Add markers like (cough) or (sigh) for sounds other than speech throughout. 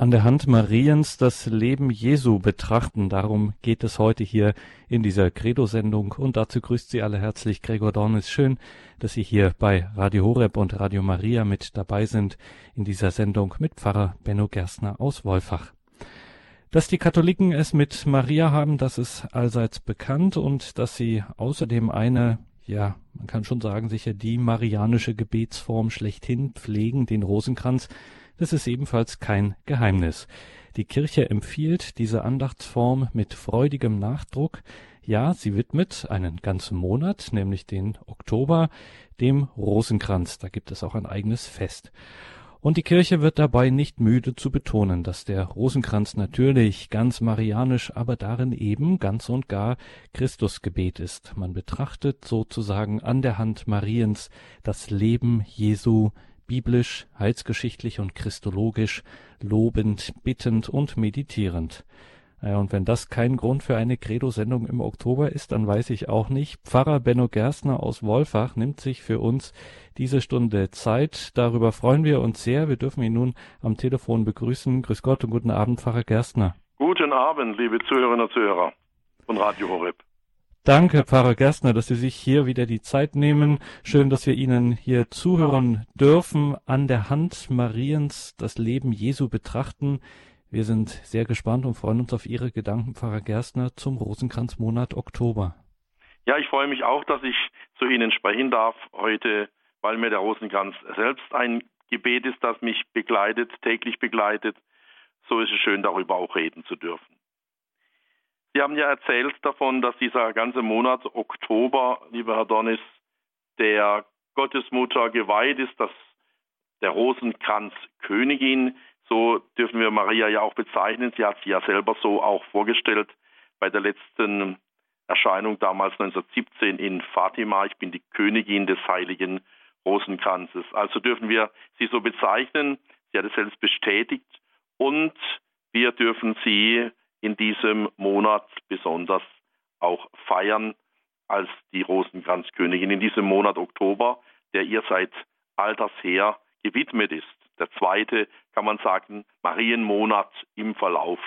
an der Hand Mariens das Leben Jesu betrachten. Darum geht es heute hier in dieser Credo-Sendung. Und dazu grüßt Sie alle herzlich Gregor Dornis. Schön, dass Sie hier bei Radio Horeb und Radio Maria mit dabei sind in dieser Sendung mit Pfarrer Benno Gerstner aus Wolfach. Dass die Katholiken es mit Maria haben, das ist allseits bekannt und dass sie außerdem eine ja, man kann schon sagen, sicher die marianische Gebetsform schlechthin pflegen, den Rosenkranz, das ist ebenfalls kein Geheimnis. Die Kirche empfiehlt diese Andachtsform mit freudigem Nachdruck. Ja, sie widmet einen ganzen Monat, nämlich den Oktober, dem Rosenkranz. Da gibt es auch ein eigenes Fest. Und die Kirche wird dabei nicht müde zu betonen, dass der Rosenkranz natürlich ganz marianisch, aber darin eben ganz und gar Christusgebet ist. Man betrachtet sozusagen an der Hand Mariens das Leben Jesu biblisch, heilsgeschichtlich und christologisch, lobend, bittend und meditierend. Ja, und wenn das kein Grund für eine Credo-Sendung im Oktober ist, dann weiß ich auch nicht. Pfarrer Benno Gerstner aus Wolfach nimmt sich für uns diese Stunde Zeit. Darüber freuen wir uns sehr. Wir dürfen ihn nun am Telefon begrüßen. Grüß Gott und guten Abend, Pfarrer Gerstner. Guten Abend, liebe Zuhörerinnen und Zuhörer von Radio Horeb. Danke, Pfarrer Gerstner, dass Sie sich hier wieder die Zeit nehmen. Schön, dass wir Ihnen hier zuhören dürfen, an der Hand Mariens das Leben Jesu betrachten. Wir sind sehr gespannt und freuen uns auf Ihre Gedanken, Pfarrer Gerstner, zum Rosenkranzmonat Oktober. Ja, ich freue mich auch, dass ich zu Ihnen sprechen darf heute, weil mir der Rosenkranz selbst ein Gebet ist, das mich begleitet, täglich begleitet. So ist es schön, darüber auch reden zu dürfen. Sie haben ja erzählt davon, dass dieser ganze Monat Oktober, lieber Herr Dornis, der Gottesmutter geweiht ist, dass der Rosenkranz Königin, so dürfen wir Maria ja auch bezeichnen. Sie hat sie ja selber so auch vorgestellt bei der letzten Erscheinung damals 1917 in Fatima. Ich bin die Königin des heiligen Rosenkranzes. Also dürfen wir sie so bezeichnen. Sie hat es selbst bestätigt. Und wir dürfen sie in diesem Monat besonders auch feiern als die Rosenkranzkönigin in diesem Monat Oktober, der ihr seit alters her gewidmet ist. Der zweite, kann man sagen, Marienmonat im Verlauf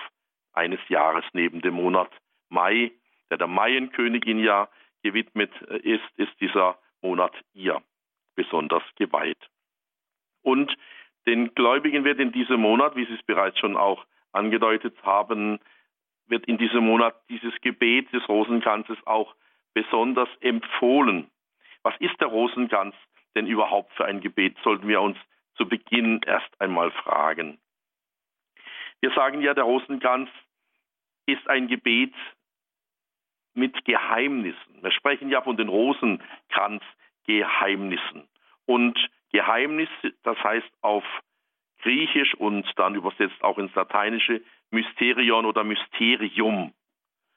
eines Jahres neben dem Monat Mai, der der Maienkönigin ja gewidmet ist, ist dieser Monat ihr besonders geweiht. Und den Gläubigen wird in diesem Monat, wie Sie es bereits schon auch angedeutet haben, wird in diesem Monat dieses Gebet des Rosenkranzes auch besonders empfohlen. Was ist der Rosenkranz denn überhaupt für ein Gebet, sollten wir uns zu Beginn erst einmal fragen. Wir sagen ja, der Rosenkranz ist ein Gebet mit Geheimnissen. Wir sprechen ja von den Rosenkranzgeheimnissen. Und Geheimnis, das heißt auf Griechisch und dann übersetzt auch ins Lateinische Mysterion oder Mysterium.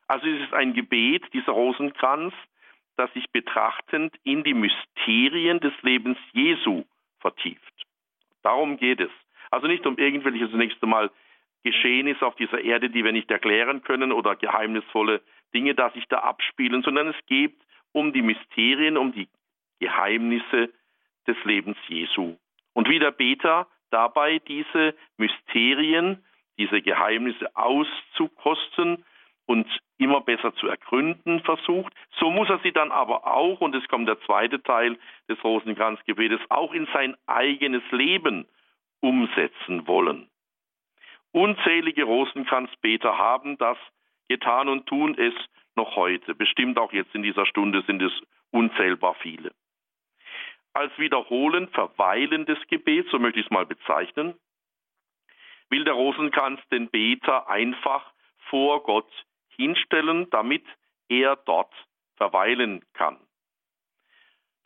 Also es ist ein Gebet, dieser Rosenkranz, das sich betrachtend in die Mysterien des Lebens Jesu vertieft. Darum geht es. Also nicht um irgendwelche zunächst einmal Geschehnisse auf dieser Erde, die wir nicht erklären können oder geheimnisvolle Dinge, die sich da abspielen, sondern es geht um die Mysterien, um die Geheimnisse des Lebens Jesu. Und wie der Beter dabei diese Mysterien diese Geheimnisse auszukosten und immer besser zu ergründen versucht. So muss er sie dann aber auch, und es kommt der zweite Teil des Rosenkranzgebetes, auch in sein eigenes Leben umsetzen wollen. Unzählige Rosenkranzbeter haben das getan und tun es noch heute. Bestimmt auch jetzt in dieser Stunde sind es unzählbar viele. Als wiederholend verweilendes Gebet, so möchte ich es mal bezeichnen, will der Rosenkranz den Beter einfach vor Gott hinstellen, damit er dort verweilen kann.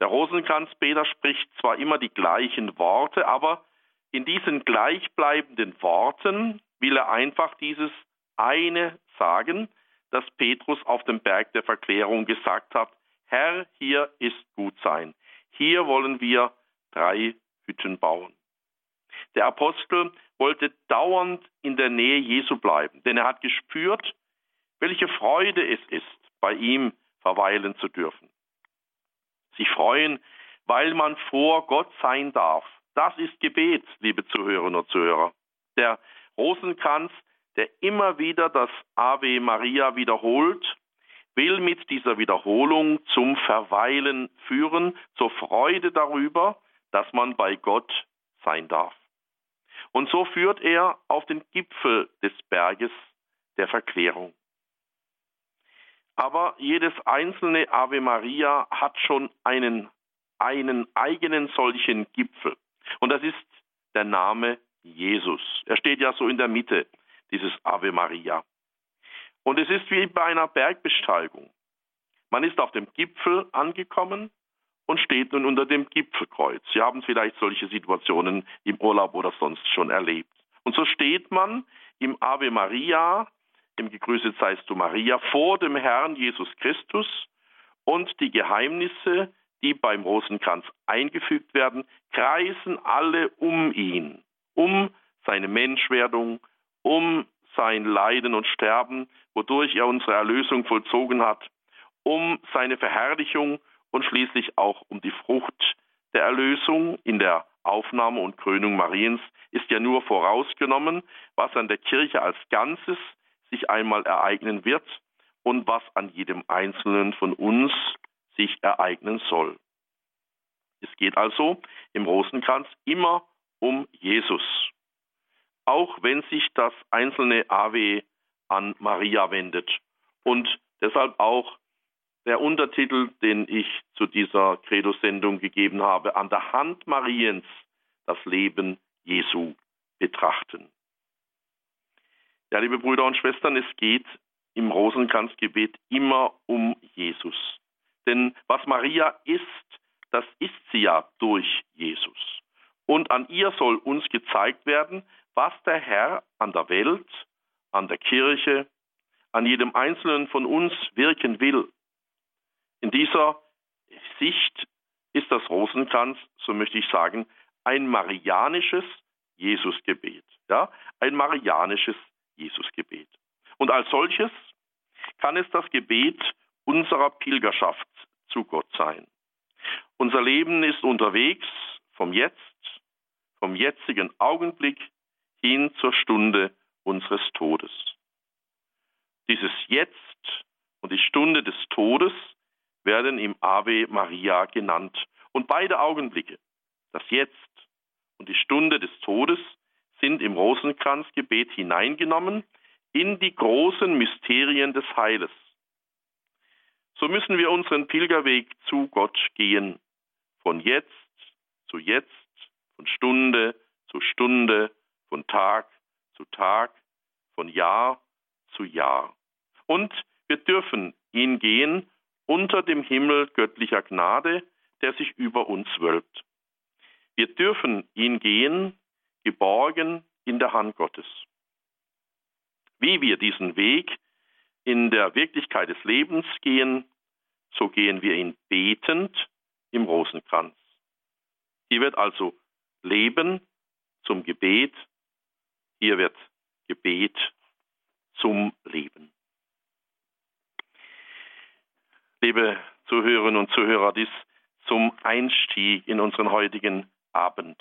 Der Rosenkranzbeter spricht zwar immer die gleichen Worte, aber in diesen gleichbleibenden Worten will er einfach dieses eine sagen, das Petrus auf dem Berg der Verklärung gesagt hat, Herr, hier ist gut sein. Hier wollen wir drei Hütten bauen. Der Apostel wollte dauernd in der Nähe Jesu bleiben, denn er hat gespürt, welche Freude es ist, bei ihm verweilen zu dürfen. Sich freuen, weil man vor Gott sein darf. Das ist Gebet, liebe Zuhörerinnen und Zuhörer. Der Rosenkranz, der immer wieder das Ave Maria wiederholt, will mit dieser Wiederholung zum Verweilen führen, zur Freude darüber, dass man bei Gott sein darf. Und so führt er auf den Gipfel des Berges der Verklärung. Aber jedes einzelne Ave Maria hat schon einen, einen eigenen solchen Gipfel. Und das ist der Name Jesus. Er steht ja so in der Mitte dieses Ave Maria. Und es ist wie bei einer Bergbesteigung. Man ist auf dem Gipfel angekommen und steht nun unter dem Gipfelkreuz. Sie haben vielleicht solche Situationen im Urlaub oder sonst schon erlebt. Und so steht man im Ave Maria, im Gegrüßet seist du Maria, vor dem Herrn Jesus Christus und die Geheimnisse, die beim Rosenkranz eingefügt werden, kreisen alle um ihn, um seine Menschwerdung, um sein Leiden und Sterben, wodurch er unsere Erlösung vollzogen hat, um seine Verherrlichung und schließlich auch um die Frucht der Erlösung in der Aufnahme und Krönung Mariens ist ja nur vorausgenommen, was an der Kirche als Ganzes sich einmal ereignen wird und was an jedem Einzelnen von uns sich ereignen soll. Es geht also im Rosenkranz immer um Jesus auch wenn sich das einzelne Ave an Maria wendet. Und deshalb auch der Untertitel, den ich zu dieser Credo-Sendung gegeben habe, an der Hand Mariens das Leben Jesu betrachten. Ja, liebe Brüder und Schwestern, es geht im Rosenkranzgebet immer um Jesus. Denn was Maria ist, das ist sie ja durch Jesus. Und an ihr soll uns gezeigt werden, was der Herr an der Welt, an der Kirche, an jedem Einzelnen von uns wirken will. In dieser Sicht ist das Rosenkranz, so möchte ich sagen, ein marianisches Jesusgebet. Ja? Ein marianisches Jesusgebet. Und als solches kann es das Gebet unserer Pilgerschaft zu Gott sein. Unser Leben ist unterwegs vom Jetzt, vom jetzigen Augenblick hin zur Stunde unseres Todes. Dieses Jetzt und die Stunde des Todes werden im Ave Maria genannt. Und beide Augenblicke, das Jetzt und die Stunde des Todes, sind im Rosenkranzgebet hineingenommen in die großen Mysterien des Heiles. So müssen wir unseren Pilgerweg zu Gott gehen, von jetzt zu jetzt, von Stunde zu Stunde, von Tag zu Tag, von Jahr zu Jahr. Und wir dürfen ihn gehen unter dem Himmel göttlicher Gnade, der sich über uns wölbt. Wir dürfen ihn gehen, geborgen in der Hand Gottes. Wie wir diesen Weg in der Wirklichkeit des Lebens gehen, so gehen wir ihn betend im Rosenkranz. Hier wird also Leben zum Gebet hier wird Gebet zum Leben. Liebe Zuhörerinnen und Zuhörer, dies zum Einstieg in unseren heutigen Abend.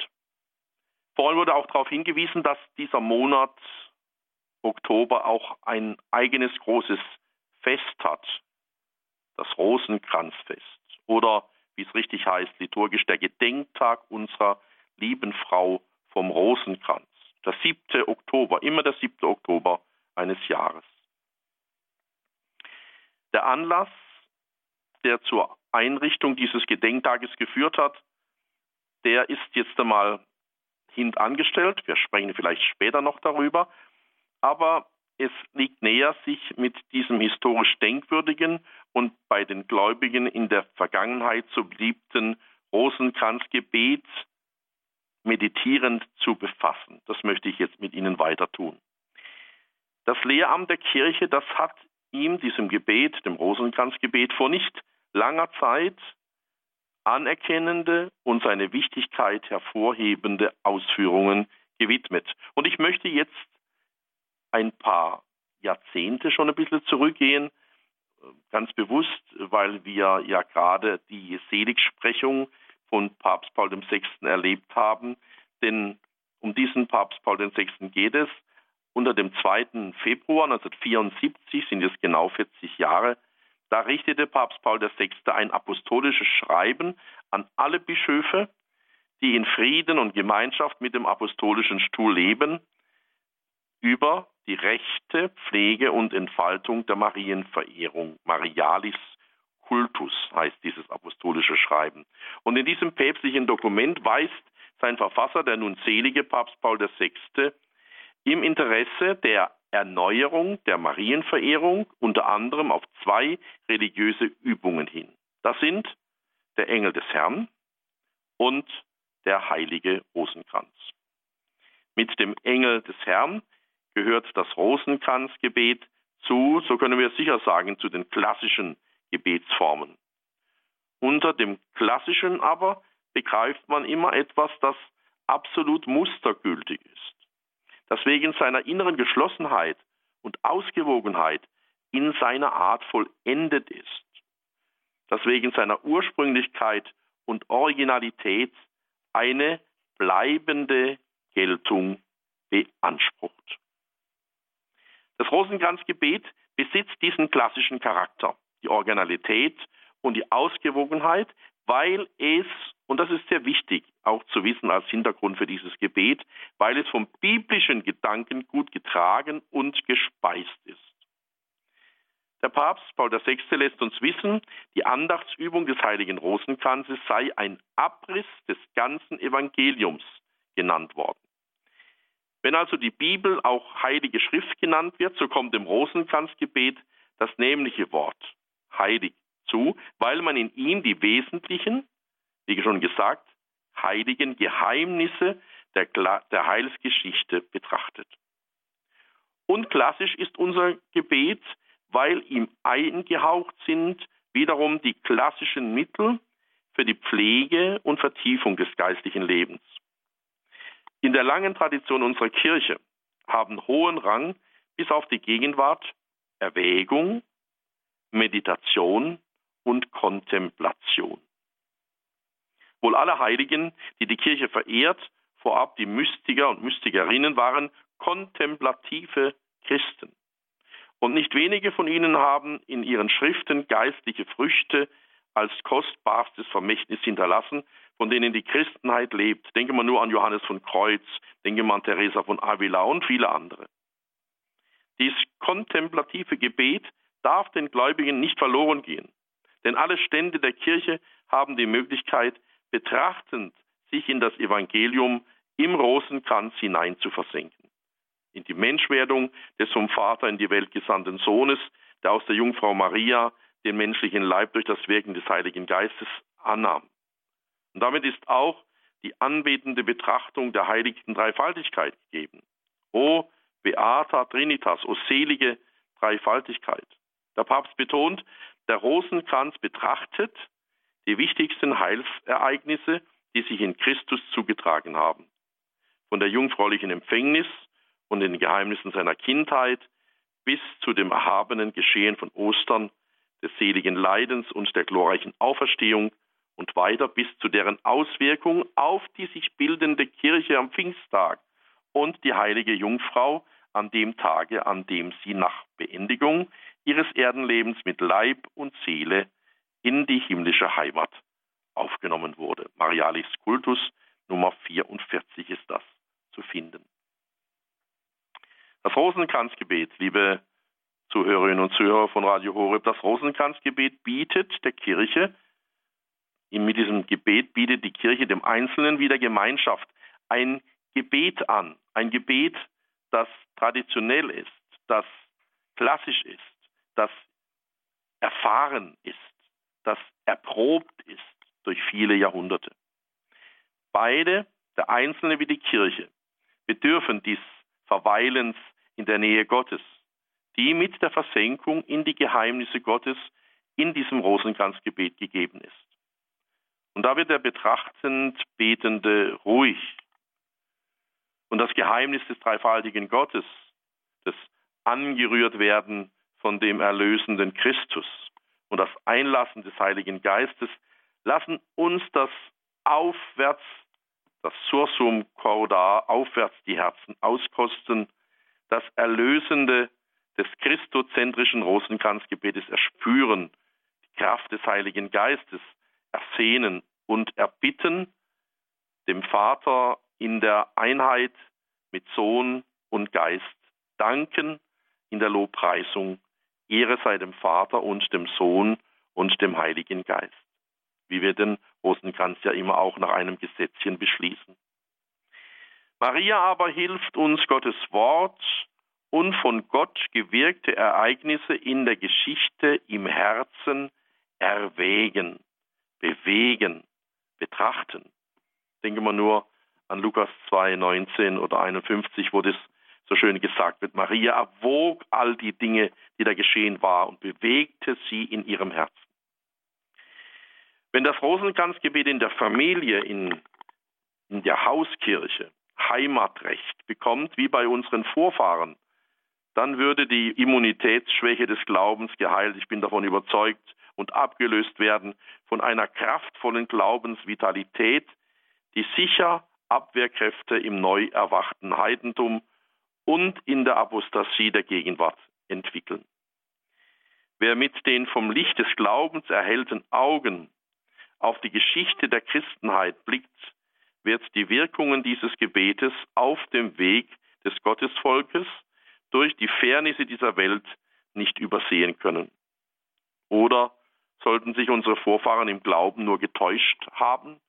Vorhin wurde auch darauf hingewiesen, dass dieser Monat Oktober auch ein eigenes großes Fest hat, das Rosenkranzfest oder wie es richtig heißt, liturgisch der Gedenktag unserer lieben Frau vom Rosenkranz der 7. Oktober, immer der 7. Oktober eines Jahres. Der Anlass, der zur Einrichtung dieses Gedenktages geführt hat, der ist jetzt einmal hintangestellt. Wir sprechen vielleicht später noch darüber. Aber es liegt näher, sich mit diesem historisch denkwürdigen und bei den Gläubigen in der Vergangenheit so beliebten Rosenkranzgebet meditierend zu befassen. Das möchte ich jetzt mit Ihnen weiter tun. Das Lehramt der Kirche, das hat ihm, diesem Gebet, dem Rosenkranzgebet, vor nicht langer Zeit anerkennende und seine Wichtigkeit hervorhebende Ausführungen gewidmet. Und ich möchte jetzt ein paar Jahrzehnte schon ein bisschen zurückgehen, ganz bewusst, weil wir ja gerade die Seligsprechung von Papst Paul VI. erlebt haben. Denn um diesen Papst Paul VI. geht es, unter dem 2. Februar 1974, sind es genau 40 Jahre, da richtete Papst Paul VI. ein apostolisches Schreiben an alle Bischöfe, die in Frieden und Gemeinschaft mit dem apostolischen Stuhl leben, über die rechte Pflege und Entfaltung der Marienverehrung, Marialis Kultus heißt dieses apostolische Schreiben. Und in diesem päpstlichen Dokument weist sein Verfasser, der nun selige Papst Paul VI., im Interesse der Erneuerung der Marienverehrung unter anderem auf zwei religiöse Übungen hin. Das sind der Engel des Herrn und der heilige Rosenkranz. Mit dem Engel des Herrn gehört das Rosenkranzgebet zu, so können wir sicher sagen, zu den klassischen Gebetsformen. Unter dem klassischen aber begreift man immer etwas, das absolut mustergültig ist, das wegen seiner inneren Geschlossenheit und Ausgewogenheit in seiner Art vollendet ist, das wegen seiner Ursprünglichkeit und Originalität eine bleibende Geltung beansprucht. Das Rosenkranzgebet besitzt diesen klassischen Charakter, die Originalität und die Ausgewogenheit, weil es, und das ist sehr wichtig auch zu wissen als Hintergrund für dieses Gebet, weil es vom biblischen Gedanken gut getragen und gespeist ist. Der Papst Paul VI. lässt uns wissen, die Andachtsübung des heiligen Rosenkranzes sei ein Abriss des ganzen Evangeliums genannt worden. Wenn also die Bibel auch Heilige Schrift genannt wird, so kommt dem Rosenkranzgebet das nämliche Wort heilig zu, weil man in ihm die wesentlichen, wie schon gesagt, heiligen Geheimnisse der, der Heilsgeschichte betrachtet. Und klassisch ist unser Gebet, weil ihm eingehaucht sind wiederum die klassischen Mittel für die Pflege und Vertiefung des geistlichen Lebens. In der langen Tradition unserer Kirche haben hohen Rang bis auf die Gegenwart Erwägung, Meditation und Kontemplation. Wohl alle Heiligen, die die Kirche verehrt, vorab die Mystiker und Mystikerinnen, waren kontemplative Christen. Und nicht wenige von ihnen haben in ihren Schriften geistliche Früchte als kostbarstes Vermächtnis hinterlassen, von denen die Christenheit lebt. Denke man nur an Johannes von Kreuz, denke man an Teresa von Avila und viele andere. Dies kontemplative Gebet darf den Gläubigen nicht verloren gehen. Denn alle Stände der Kirche haben die Möglichkeit, betrachtend sich in das Evangelium im Rosenkranz hinein zu versenken. In die Menschwerdung des vom Vater in die Welt gesandten Sohnes, der aus der Jungfrau Maria den menschlichen Leib durch das Wirken des Heiligen Geistes annahm. Und damit ist auch die anbetende Betrachtung der heiligen Dreifaltigkeit gegeben. O Beata Trinitas, o selige Dreifaltigkeit. Der Papst betont, der Rosenkranz betrachtet die wichtigsten Heilsereignisse, die sich in Christus zugetragen haben. Von der jungfräulichen Empfängnis und den Geheimnissen seiner Kindheit bis zu dem erhabenen Geschehen von Ostern, des seligen Leidens und der glorreichen Auferstehung und weiter bis zu deren Auswirkung auf die sich bildende Kirche am Pfingsttag und die heilige Jungfrau an dem Tage, an dem sie nach Beendigung ihres Erdenlebens mit Leib und Seele in die himmlische Heimat aufgenommen wurde. Marialis Kultus Nummer 44 ist das zu finden. Das Rosenkranzgebet, liebe Zuhörerinnen und Zuhörer von Radio Horeb, das Rosenkranzgebet bietet der Kirche, mit diesem Gebet bietet die Kirche dem Einzelnen wie der Gemeinschaft ein Gebet an, ein Gebet, das traditionell ist, das klassisch ist, das erfahren ist, das erprobt ist durch viele Jahrhunderte. Beide, der Einzelne wie die Kirche, bedürfen dies Verweilens in der Nähe Gottes, die mit der Versenkung in die Geheimnisse Gottes in diesem Rosenkranzgebet gegeben ist. Und da wird der betrachtend Betende ruhig. Und das Geheimnis des dreifaltigen Gottes, das Angerührtwerden von dem erlösenden Christus und das Einlassen des Heiligen Geistes lassen uns das aufwärts, das Sursum corda, aufwärts die Herzen auskosten, das Erlösende des christozentrischen Rosenkranzgebetes erspüren, die Kraft des Heiligen Geistes ersehnen und erbitten, dem Vater in der Einheit mit Sohn und Geist danken in der Lobpreisung. Ehre sei dem Vater und dem Sohn und dem Heiligen Geist. Wie wir den Rosenkranz ja immer auch nach einem Gesetzchen beschließen. Maria aber hilft uns Gottes Wort und von Gott gewirkte Ereignisse in der Geschichte im Herzen erwägen, bewegen, betrachten. Denken wir nur an Lukas 2, 19 oder 51, wo das so schön gesagt wird. Maria erwog all die Dinge, die da geschehen war und bewegte sie in ihrem Herzen. Wenn das Rosenkranzgebet in der Familie, in, in der Hauskirche Heimatrecht bekommt, wie bei unseren Vorfahren, dann würde die Immunitätsschwäche des Glaubens geheilt, ich bin davon überzeugt, und abgelöst werden von einer kraftvollen Glaubensvitalität, die sicher Abwehrkräfte im neu erwachten Heidentum und in der Apostasie der Gegenwart entwickeln. Wer mit den vom Licht des Glaubens erhellten Augen auf die Geschichte der Christenheit blickt, wird die Wirkungen dieses Gebetes auf dem Weg des Gottesvolkes durch die Fairnisse dieser Welt nicht übersehen können. Oder sollten sich unsere Vorfahren im Glauben nur getäuscht haben,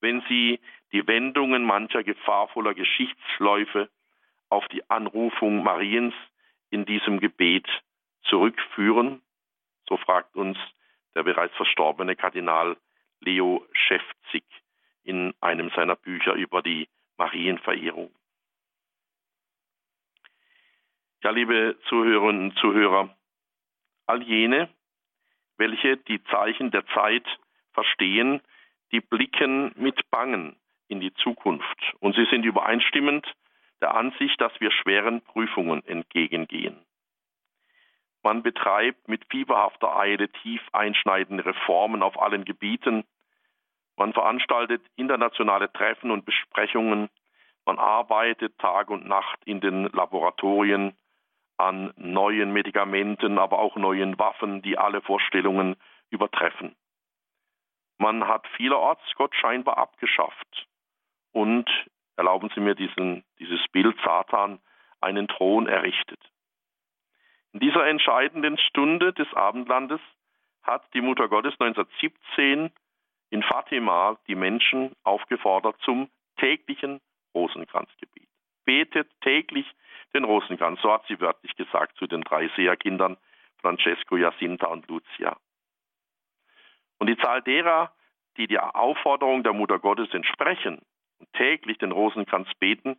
wenn sie die Wendungen mancher gefahrvoller Geschichtsläufe auf die Anrufung Mariens in diesem Gebet zurückführen? So fragt uns der bereits verstorbene Kardinal Leo Schäfzig in einem seiner Bücher über die Marienverehrung. Ja, liebe Zuhörerinnen und Zuhörer, all jene, welche die Zeichen der Zeit verstehen, die blicken mit Bangen in die Zukunft und sie sind übereinstimmend der Ansicht, dass wir schweren Prüfungen entgegengehen. Man betreibt mit fieberhafter Eile tief einschneidende Reformen auf allen Gebieten. Man veranstaltet internationale Treffen und Besprechungen. Man arbeitet Tag und Nacht in den Laboratorien an neuen Medikamenten, aber auch neuen Waffen, die alle Vorstellungen übertreffen. Man hat vielerorts Gott scheinbar abgeschafft und, erlauben Sie mir diesen, dieses Bild, Satan einen Thron errichtet. In dieser entscheidenden Stunde des Abendlandes hat die Mutter Gottes 1917 in Fatima die Menschen aufgefordert zum täglichen Rosenkranzgebet. Betet täglich den Rosenkranz, so hat sie wörtlich gesagt zu den drei Seherkindern Francesco, Jacinta und Lucia. Und die Zahl derer, die der Aufforderung der Mutter Gottes entsprechen täglich den Rosenkranz beten,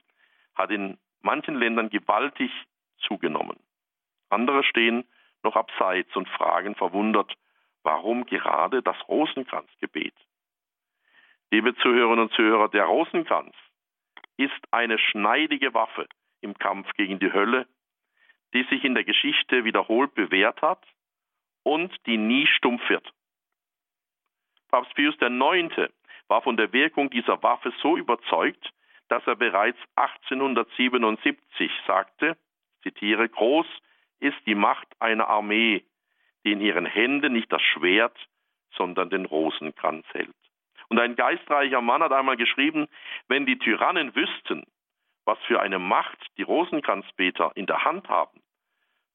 hat in manchen Ländern gewaltig zugenommen. Andere stehen noch abseits und fragen verwundert, warum gerade das Rosenkranzgebet? Liebe Zuhörerinnen und Zuhörer, der Rosenkranz ist eine schneidige Waffe im Kampf gegen die Hölle, die sich in der Geschichte wiederholt bewährt hat und die nie stumpf wird. Papst Pius IX. War von der Wirkung dieser Waffe so überzeugt, dass er bereits 1877 sagte, zitiere, groß ist die Macht einer Armee, die in ihren Händen nicht das Schwert, sondern den Rosenkranz hält. Und ein geistreicher Mann hat einmal geschrieben, wenn die Tyrannen wüssten, was für eine Macht die Rosenkranzbeter in der Hand haben,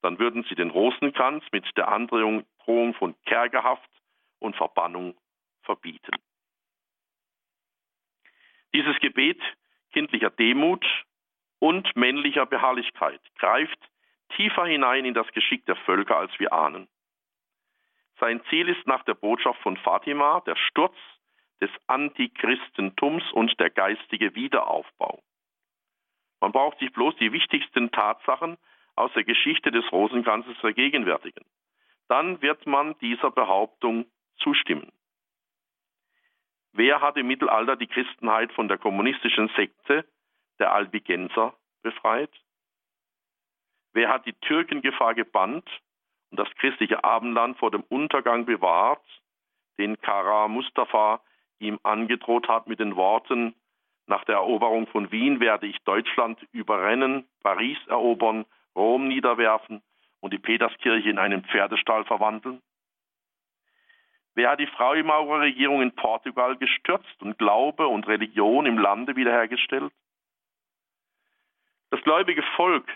dann würden sie den Rosenkranz mit der Androhung von Kerkerhaft und Verbannung verbieten. Dieses Gebet kindlicher Demut und männlicher Beharrlichkeit greift tiefer hinein in das Geschick der Völker, als wir ahnen. Sein Ziel ist nach der Botschaft von Fatima der Sturz des Antichristentums und der geistige Wiederaufbau. Man braucht sich bloß die wichtigsten Tatsachen aus der Geschichte des Rosenkranzes vergegenwärtigen. Dann wird man dieser Behauptung zustimmen. Wer hat im Mittelalter die Christenheit von der kommunistischen Sekte der Albigenser befreit? Wer hat die Türkengefahr gebannt und das christliche Abendland vor dem Untergang bewahrt, den Kara Mustafa ihm angedroht hat mit den Worten Nach der Eroberung von Wien werde ich Deutschland überrennen, Paris erobern, Rom niederwerfen und die Peterskirche in einen Pferdestall verwandeln? Wer hat die Freimaurerregierung in Portugal gestürzt und Glaube und Religion im Lande wiederhergestellt? Das gläubige Volk,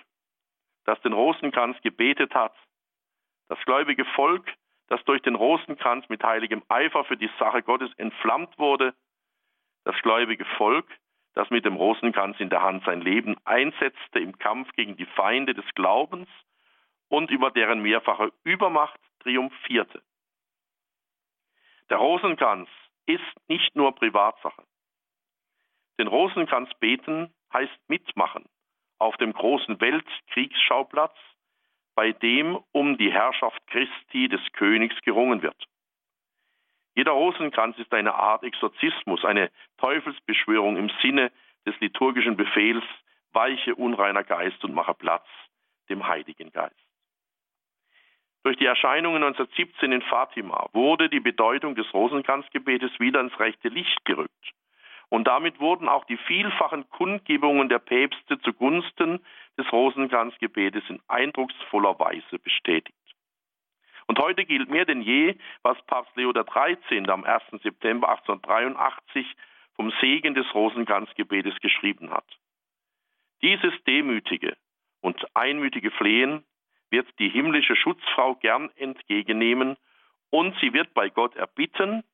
das den Rosenkranz gebetet hat, das gläubige Volk, das durch den Rosenkranz mit heiligem Eifer für die Sache Gottes entflammt wurde, das gläubige Volk, das mit dem Rosenkranz in der Hand sein Leben einsetzte im Kampf gegen die Feinde des Glaubens und über deren mehrfache Übermacht triumphierte. Der Rosenkranz ist nicht nur Privatsache. Den Rosenkranz beten heißt mitmachen auf dem großen Weltkriegsschauplatz, bei dem um die Herrschaft Christi des Königs gerungen wird. Jeder Rosenkranz ist eine Art Exorzismus, eine Teufelsbeschwörung im Sinne des liturgischen Befehls, weiche unreiner Geist und mache Platz dem Heiligen Geist. Durch die Erscheinungen 1917 in Fatima wurde die Bedeutung des Rosenkranzgebetes wieder ins rechte Licht gerückt. Und damit wurden auch die vielfachen Kundgebungen der Päpste zugunsten des Rosenkranzgebetes in eindrucksvoller Weise bestätigt. Und heute gilt mehr denn je, was Papst Leo XIII. am 1. September 1883 vom Segen des Rosenkranzgebetes geschrieben hat. Dieses demütige und einmütige Flehen wird die himmlische Schutzfrau gern entgegennehmen und sie wird bei Gott erbitten,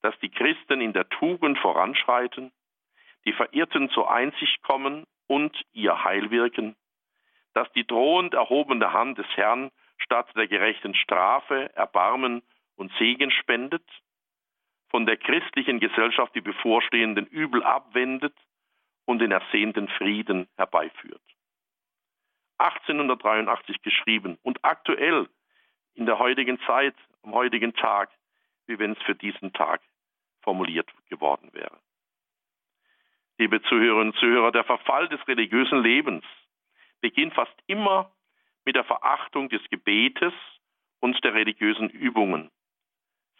dass die Christen in der Tugend voranschreiten, die Verirrten zur Einsicht kommen und ihr Heil wirken, dass die drohend erhobene Hand des Herrn statt der gerechten Strafe Erbarmen und Segen spendet, von der christlichen Gesellschaft die bevorstehenden Übel abwendet und den ersehnten Frieden herbeiführt. 1883 geschrieben und aktuell in der heutigen Zeit, am heutigen Tag, wie wenn es für diesen Tag formuliert geworden wäre. Liebe Zuhörerinnen und Zuhörer, der Verfall des religiösen Lebens beginnt fast immer mit der Verachtung des Gebetes und der religiösen Übungen.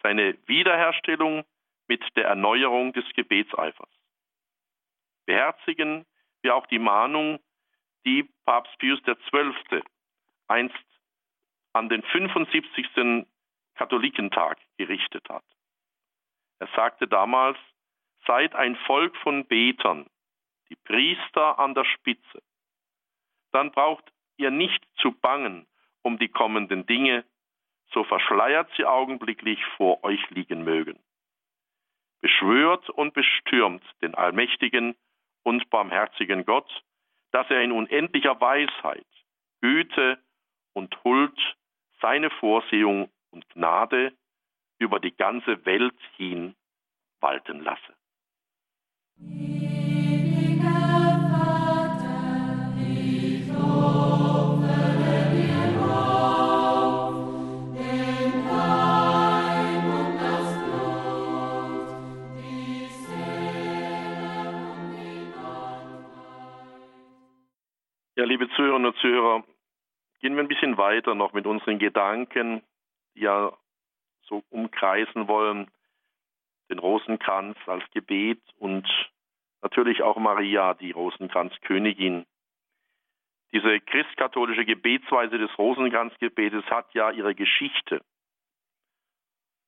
Seine Wiederherstellung mit der Erneuerung des Gebetseifers. Beherzigen wir auch die Mahnung, die Papst Pius XII. einst an den 75. Katholikentag gerichtet hat. Er sagte damals, seid ein Volk von Betern, die Priester an der Spitze. Dann braucht ihr nicht zu bangen um die kommenden Dinge, so verschleiert sie augenblicklich vor euch liegen mögen. Beschwört und bestürmt den allmächtigen und barmherzigen Gott, dass er in unendlicher Weisheit, Güte und Huld seine Vorsehung und Gnade über die ganze Welt hin walten lasse. Ja, liebe Zuhörerinnen und Zuhörer, gehen wir ein bisschen weiter noch mit unseren Gedanken, die ja so umkreisen wollen, den Rosenkranz als Gebet und natürlich auch Maria, die Rosenkranzkönigin. Diese christkatholische Gebetsweise des Rosenkranzgebetes hat ja ihre Geschichte.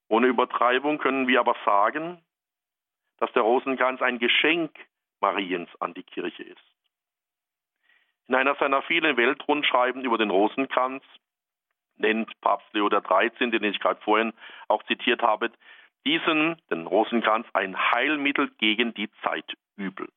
Ohne Übertreibung können wir aber sagen, dass der Rosenkranz ein Geschenk Mariens an die Kirche ist. In einer seiner vielen Weltrundschreiben über den Rosenkranz nennt Papst Leo XIII., den ich gerade vorhin auch zitiert habe, diesen, den Rosenkranz, ein Heilmittel gegen die Zeitübel.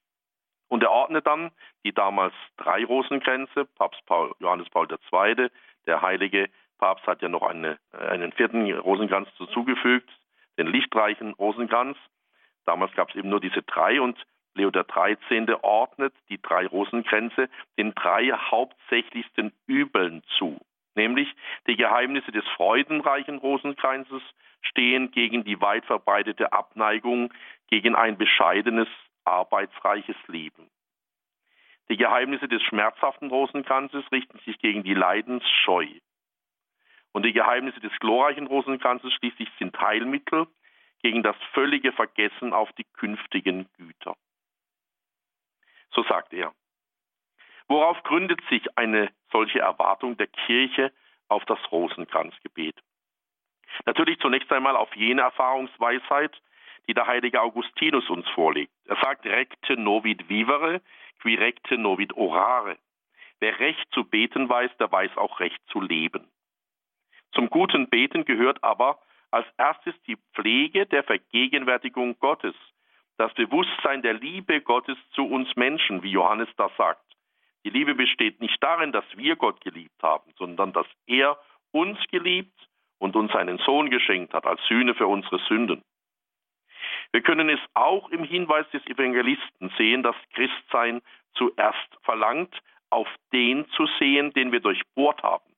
Und er ordnet dann die damals drei Rosenkränze, Papst Paul, Johannes Paul II., der heilige Papst hat ja noch eine, einen vierten Rosenkranz dazugefügt, den lichtreichen Rosenkranz. Damals gab es eben nur diese drei und Leo XIII. ordnet die drei Rosenkränze den drei hauptsächlichsten Übeln zu, nämlich die Geheimnisse des freudenreichen Rosenkranzes stehen gegen die weit verbreitete Abneigung gegen ein bescheidenes, arbeitsreiches Leben. Die Geheimnisse des schmerzhaften Rosenkranzes richten sich gegen die Leidensscheu. Und die Geheimnisse des glorreichen Rosenkranzes schließlich sind Heilmittel gegen das völlige Vergessen auf die künftigen Güter. So sagt er. Worauf gründet sich eine solche Erwartung der Kirche auf das Rosenkranzgebet? Natürlich zunächst einmal auf jene Erfahrungsweisheit, die der heilige Augustinus uns vorlegt. Er sagt, recte novit vivere, qui recte novit orare. Wer recht zu beten weiß, der weiß auch recht zu leben. Zum guten Beten gehört aber als erstes die Pflege der Vergegenwärtigung Gottes, das Bewusstsein der Liebe Gottes zu uns Menschen, wie Johannes das sagt. Die Liebe besteht nicht darin, dass wir Gott geliebt haben, sondern dass er uns geliebt und uns seinen Sohn geschenkt hat als Sühne für unsere Sünden. Wir können es auch im Hinweis des Evangelisten sehen, dass Christsein zuerst verlangt, auf den zu sehen, den wir durchbohrt haben.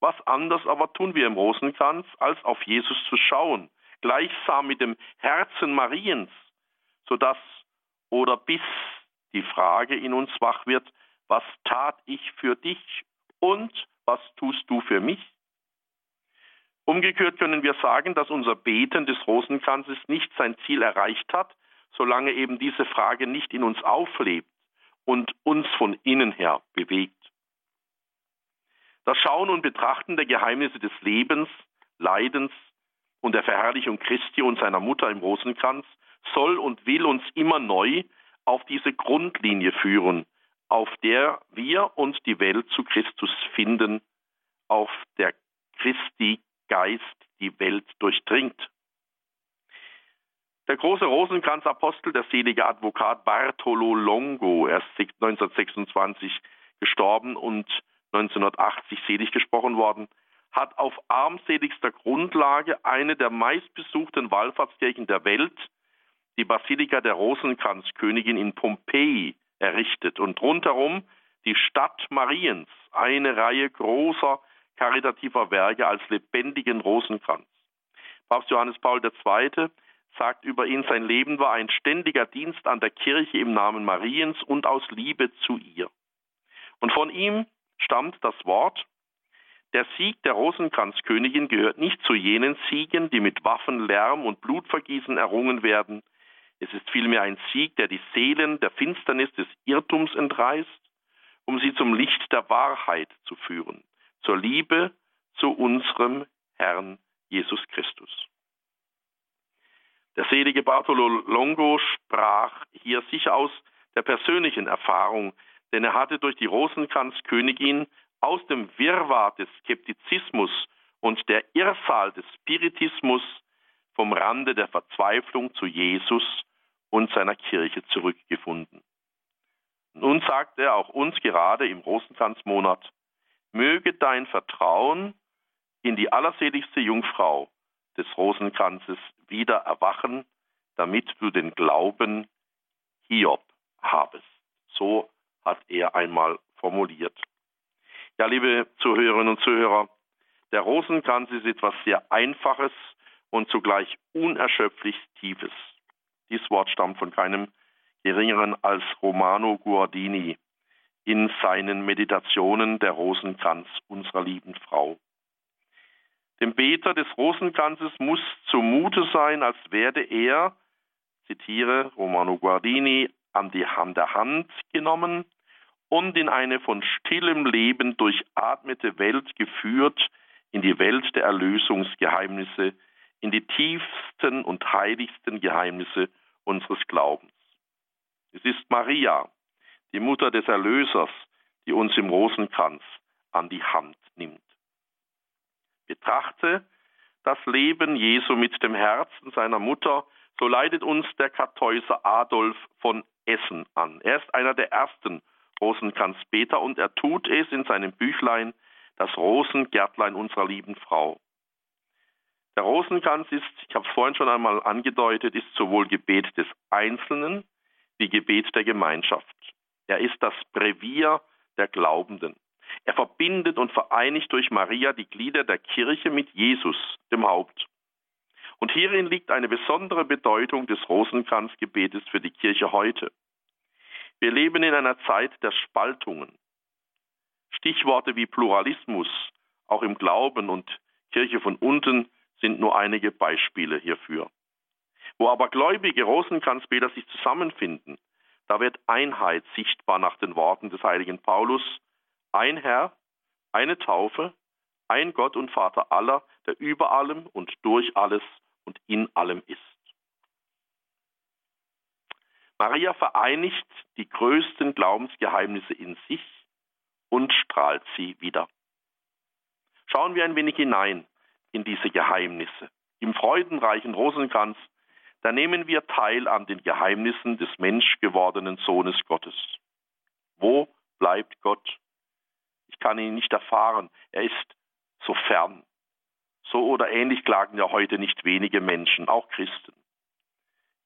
Was anders aber tun wir im Rosenkranz, als auf Jesus zu schauen, gleichsam mit dem Herzen Mariens, sodass oder bis die Frage in uns wach wird, was tat ich für dich und was tust du für mich? Umgekehrt können wir sagen, dass unser Beten des Rosenkranzes nicht sein Ziel erreicht hat, solange eben diese Frage nicht in uns auflebt und uns von innen her bewegt. Das Schauen und Betrachten der Geheimnisse des Lebens, Leidens und der Verherrlichung Christi und seiner Mutter im Rosenkranz soll und will uns immer neu auf diese Grundlinie führen, auf der wir und die Welt zu Christus finden, auf der Christi Geist die Welt durchdringt. Der große Rosenkranzapostel, der selige Advokat Bartolo Longo, erst 1926 gestorben und 1980 selig gesprochen worden, hat auf armseligster Grundlage eine der meistbesuchten Wallfahrtskirchen der Welt, die Basilika der Rosenkranzkönigin in Pompeji, errichtet und rundherum die Stadt Mariens, eine Reihe großer karitativer Werke als lebendigen Rosenkranz. Papst Johannes Paul II. sagt über ihn, sein Leben war ein ständiger Dienst an der Kirche im Namen Mariens und aus Liebe zu ihr. Und von ihm stammt das Wort, der Sieg der Rosenkranzkönigin gehört nicht zu jenen Siegen, die mit Waffen, Lärm und Blutvergießen errungen werden. Es ist vielmehr ein Sieg, der die Seelen der Finsternis des Irrtums entreißt, um sie zum Licht der Wahrheit zu führen zur Liebe zu unserem Herrn Jesus Christus. Der selige Bartolo Longo sprach hier sicher aus der persönlichen Erfahrung, denn er hatte durch die Rosenkranzkönigin aus dem Wirrwarr des Skeptizismus und der Irrsal des Spiritismus vom Rande der Verzweiflung zu Jesus und seiner Kirche zurückgefunden. Nun sagt er auch uns gerade im Rosenkranzmonat, möge dein Vertrauen in die allerseligste Jungfrau des Rosenkranzes wieder erwachen, damit du den Glauben Hiob habest. So hat er einmal formuliert. Ja, liebe Zuhörerinnen und Zuhörer, der Rosenkranz ist etwas sehr Einfaches und zugleich unerschöpflich Tiefes. Dies Wort stammt von keinem geringeren als Romano Guardini, in seinen Meditationen der Rosenkranz unserer lieben Frau. Dem Beter des Rosenkranzes muss zumute sein, als werde er, zitiere Romano Guardini, an die Hand der Hand genommen und in eine von stillem Leben durchatmete Welt geführt, in die Welt der Erlösungsgeheimnisse, in die tiefsten und heiligsten Geheimnisse unseres Glaubens. Es ist Maria, die Mutter des Erlösers, die uns im Rosenkranz an die Hand nimmt. Betrachte das Leben Jesu mit dem Herzen seiner Mutter, so leitet uns der Kartäuser Adolf von Essen an. Er ist einer der ersten Rosenkranzbeter und er tut es in seinem Büchlein Das Rosengärtlein unserer lieben Frau. Der Rosenkranz ist, ich habe es vorhin schon einmal angedeutet, ist sowohl Gebet des Einzelnen wie Gebet der Gemeinschaft. Er ist das Brevier der Glaubenden. Er verbindet und vereinigt durch Maria die Glieder der Kirche mit Jesus, dem Haupt. Und hierin liegt eine besondere Bedeutung des Rosenkranzgebetes für die Kirche heute. Wir leben in einer Zeit der Spaltungen. Stichworte wie Pluralismus, auch im Glauben und Kirche von unten sind nur einige Beispiele hierfür. Wo aber gläubige Rosenkranzbeter sich zusammenfinden, da wird Einheit sichtbar nach den Worten des heiligen Paulus. Ein Herr, eine Taufe, ein Gott und Vater aller, der über allem und durch alles und in allem ist. Maria vereinigt die größten Glaubensgeheimnisse in sich und strahlt sie wieder. Schauen wir ein wenig hinein in diese Geheimnisse. Im freudenreichen Rosenkranz, da nehmen wir teil an den Geheimnissen des menschgewordenen Sohnes Gottes. Wo bleibt Gott? Ich kann ihn nicht erfahren. Er ist so fern. So oder ähnlich klagen ja heute nicht wenige Menschen, auch Christen.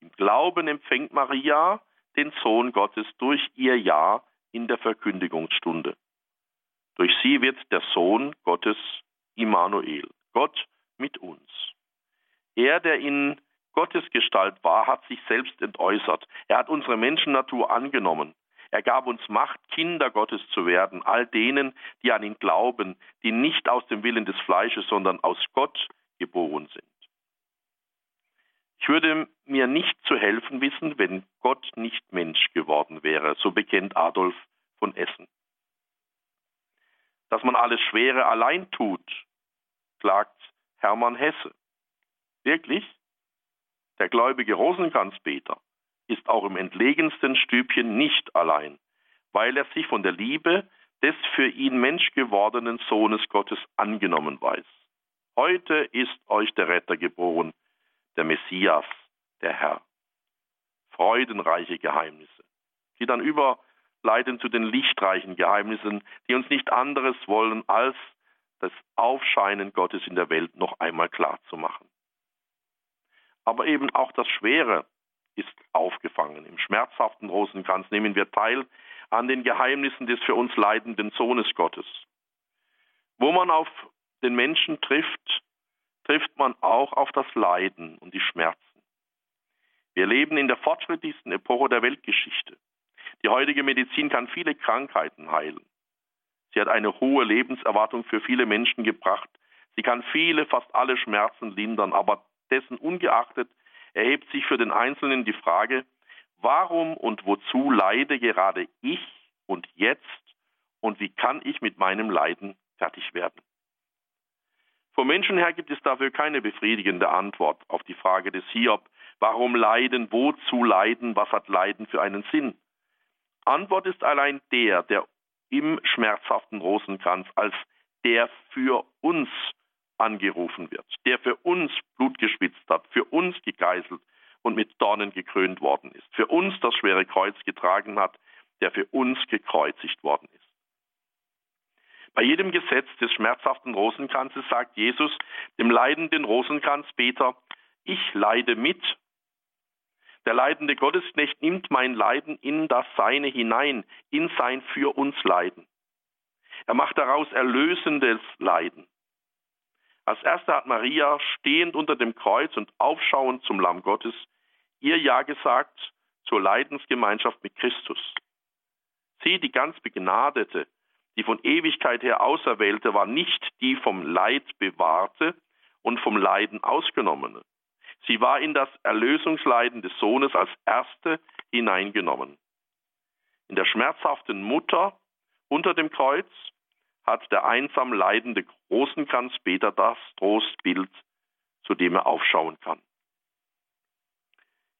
Im Glauben empfängt Maria den Sohn Gottes durch ihr Ja in der Verkündigungsstunde. Durch sie wird der Sohn Gottes Immanuel, Gott mit uns. Er, der in Gottes Gestalt war, hat sich selbst entäußert. Er hat unsere Menschennatur angenommen. Er gab uns Macht, Kinder Gottes zu werden, all denen, die an ihn glauben, die nicht aus dem Willen des Fleisches, sondern aus Gott geboren sind. Ich würde mir nicht zu helfen wissen, wenn Gott nicht Mensch geworden wäre, so bekennt Adolf von Essen. Dass man alles Schwere allein tut, klagt Hermann Hesse. Wirklich? Der gläubige Rosenkranzbeter ist auch im entlegensten Stübchen nicht allein, weil er sich von der Liebe des für ihn Mensch gewordenen Sohnes Gottes angenommen weiß. Heute ist euch der Retter geboren, der Messias, der Herr. Freudenreiche Geheimnisse, die dann überleiten zu den lichtreichen Geheimnissen, die uns nicht anderes wollen, als das Aufscheinen Gottes in der Welt noch einmal klar zu machen. Aber eben auch das Schwere ist aufgefangen. Im schmerzhaften Rosenkranz nehmen wir teil an den Geheimnissen des für uns leidenden Sohnes Gottes. Wo man auf den Menschen trifft, trifft man auch auf das Leiden und die Schmerzen. Wir leben in der fortschrittlichsten Epoche der Weltgeschichte. Die heutige Medizin kann viele Krankheiten heilen. Sie hat eine hohe Lebenserwartung für viele Menschen gebracht. Sie kann viele, fast alle Schmerzen lindern, aber dessen ungeachtet erhebt sich für den Einzelnen die Frage, warum und wozu leide gerade ich und jetzt und wie kann ich mit meinem Leiden fertig werden? Vom Menschen her gibt es dafür keine befriedigende Antwort auf die Frage des Hiob, warum leiden, wozu leiden, was hat Leiden für einen Sinn? Antwort ist allein der, der im schmerzhaften Rosenkranz als der für uns angerufen wird, der für uns Blut geschwitzt hat, für uns gegeißelt und mit Dornen gekrönt worden ist, für uns das schwere Kreuz getragen hat, der für uns gekreuzigt worden ist. Bei jedem Gesetz des schmerzhaften Rosenkranzes sagt Jesus dem leidenden Rosenkranzbeter, ich leide mit. Der leidende Gottesknecht nimmt mein Leiden in das Seine hinein, in sein für uns Leiden. Er macht daraus erlösendes Leiden. Als erste hat Maria, stehend unter dem Kreuz und aufschauend zum Lamm Gottes, ihr Ja gesagt zur Leidensgemeinschaft mit Christus. Sie, die ganz Begnadete, die von Ewigkeit her Auserwählte war nicht die vom Leid bewahrte und vom Leiden ausgenommene. Sie war in das Erlösungsleiden des Sohnes als erste hineingenommen. In der schmerzhaften Mutter unter dem Kreuz hat der einsam leidende Rosenkranzbeter das Trostbild, zu dem er aufschauen kann.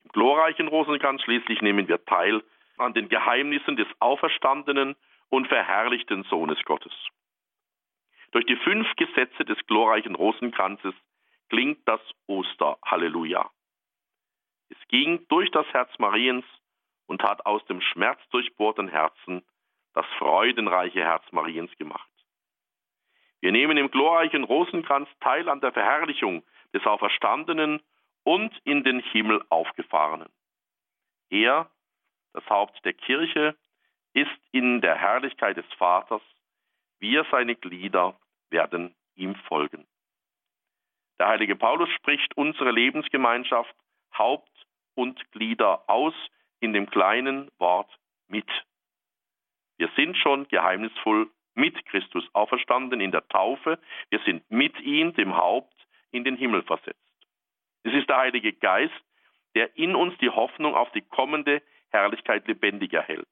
Im glorreichen Rosenkranz schließlich nehmen wir teil an den Geheimnissen des Auferstandenen und verherrlichten Sohnes Gottes. Durch die fünf Gesetze des glorreichen Rosenkranzes klingt das Oster-Halleluja. Es ging durch das Herz Mariens und hat aus dem schmerzdurchbohrten Herzen das freudenreiche Herz Mariens gemacht. Wir nehmen im glorreichen Rosenkranz teil an der Verherrlichung des Auferstandenen und in den Himmel aufgefahrenen. Er, das Haupt der Kirche, ist in der Herrlichkeit des Vaters, wir seine Glieder werden ihm folgen. Der heilige Paulus spricht unsere Lebensgemeinschaft Haupt und Glieder aus in dem kleinen Wort mit. Wir sind schon geheimnisvoll mit Christus auferstanden in der Taufe. Wir sind mit ihm, dem Haupt, in den Himmel versetzt. Es ist der Heilige Geist, der in uns die Hoffnung auf die kommende Herrlichkeit lebendig erhält.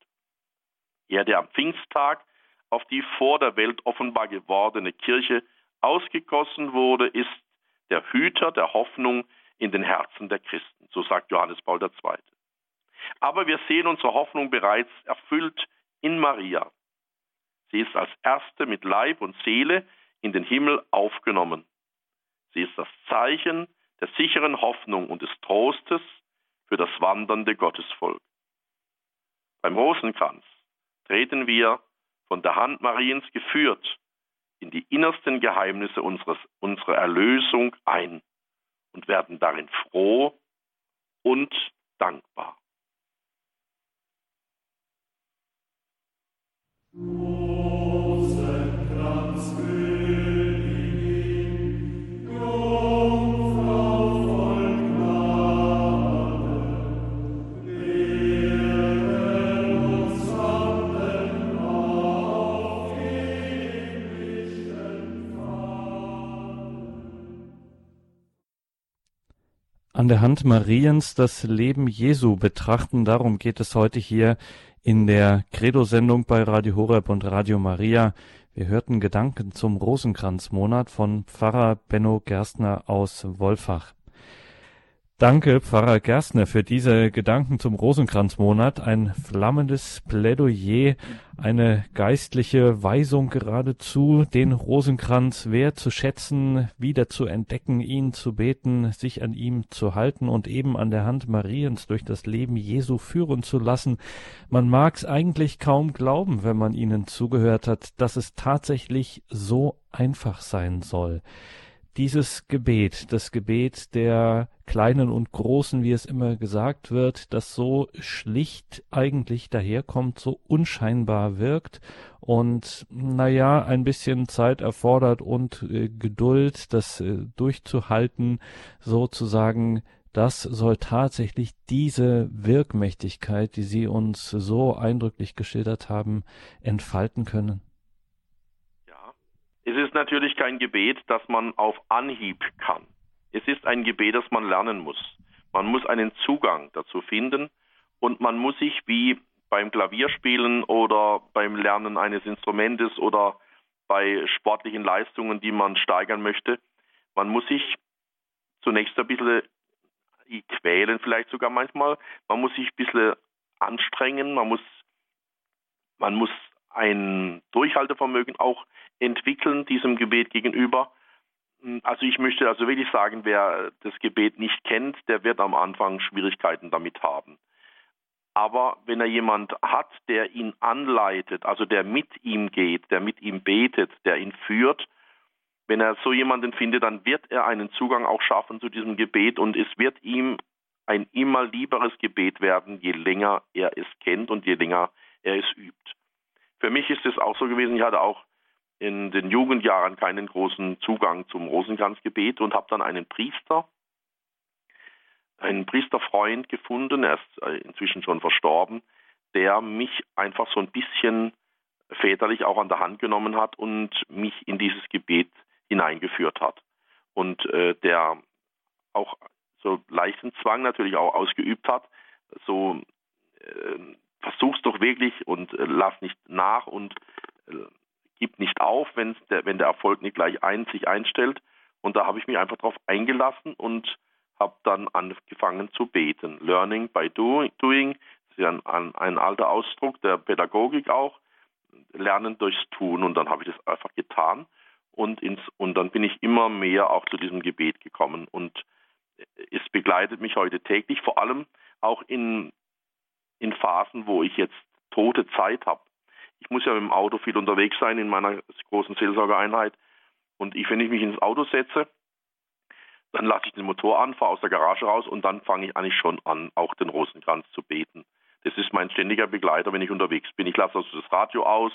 Er, der am Pfingsttag auf die vor der Welt offenbar gewordene Kirche ausgegossen wurde, ist der Hüter der Hoffnung in den Herzen der Christen, so sagt Johannes Paul II. Aber wir sehen unsere Hoffnung bereits erfüllt in Maria. Sie ist als Erste mit Leib und Seele in den Himmel aufgenommen. Sie ist das Zeichen der sicheren Hoffnung und des Trostes für das wandernde Gottesvolk. Beim Rosenkranz treten wir von der Hand Mariens geführt in die innersten Geheimnisse unseres, unserer Erlösung ein und werden darin froh und dankbar. An der Hand Mariens das Leben Jesu betrachten. Darum geht es heute hier in der Credo-Sendung bei Radio Horeb und Radio Maria. Wir hörten Gedanken zum Rosenkranzmonat von Pfarrer Benno Gerstner aus Wolfach. Danke, Pfarrer Gerstner, für diese Gedanken zum Rosenkranzmonat. Ein flammendes Plädoyer, eine geistliche Weisung geradezu, den Rosenkranz wert zu schätzen, wieder zu entdecken, ihn zu beten, sich an ihm zu halten und eben an der Hand Mariens durch das Leben Jesu führen zu lassen. Man mag's eigentlich kaum glauben, wenn man ihnen zugehört hat, dass es tatsächlich so einfach sein soll dieses Gebet, das Gebet der Kleinen und Großen, wie es immer gesagt wird, das so schlicht eigentlich daherkommt, so unscheinbar wirkt und naja, ein bisschen Zeit erfordert und äh, Geduld, das äh, durchzuhalten, sozusagen, das soll tatsächlich diese Wirkmächtigkeit, die Sie uns so eindrücklich geschildert haben, entfalten können. Es ist natürlich kein Gebet, das man auf Anhieb kann. Es ist ein Gebet, das man lernen muss. Man muss einen Zugang dazu finden und man muss sich wie beim Klavierspielen oder beim Lernen eines Instrumentes oder bei sportlichen Leistungen, die man steigern möchte, man muss sich zunächst ein bisschen quälen, vielleicht sogar manchmal. Man muss sich ein bisschen anstrengen, man muss, man muss ein Durchhaltevermögen auch entwickeln diesem Gebet gegenüber. Also ich möchte also wirklich sagen, wer das Gebet nicht kennt, der wird am Anfang Schwierigkeiten damit haben. Aber wenn er jemand hat, der ihn anleitet, also der mit ihm geht, der mit ihm betet, der ihn führt, wenn er so jemanden findet, dann wird er einen Zugang auch schaffen zu diesem Gebet und es wird ihm ein immer lieberes Gebet werden, je länger er es kennt und je länger er es übt. Für mich ist es auch so gewesen, ich hatte auch in den Jugendjahren keinen großen Zugang zum Rosenkranzgebet und habe dann einen Priester, einen Priesterfreund gefunden, er ist äh, inzwischen schon verstorben, der mich einfach so ein bisschen väterlich auch an der Hand genommen hat und mich in dieses Gebet hineingeführt hat. Und äh, der auch so leichten Zwang natürlich auch ausgeübt hat, so äh, versuch's doch wirklich und äh, lass nicht nach und äh, gib nicht auf, wenn der, wenn der Erfolg nicht gleich ein, sich einstellt. Und da habe ich mich einfach darauf eingelassen und habe dann angefangen zu beten. Learning by doing, das ist ja ein, ein, alter Ausdruck der Pädagogik auch. Lernen durchs Tun. Und dann habe ich das einfach getan. Und, ins, und dann bin ich immer mehr auch zu diesem Gebet gekommen. Und es begleitet mich heute täglich, vor allem auch in, in Phasen, wo ich jetzt tote Zeit habe ich muss ja mit dem Auto viel unterwegs sein in meiner großen Seelsorgereinheit. Und ich, wenn ich mich ins Auto setze, dann lasse ich den Motor an, fahre aus der Garage raus und dann fange ich eigentlich schon an, auch den Rosenkranz zu beten. Das ist mein ständiger Begleiter, wenn ich unterwegs bin. Ich lasse also das Radio aus,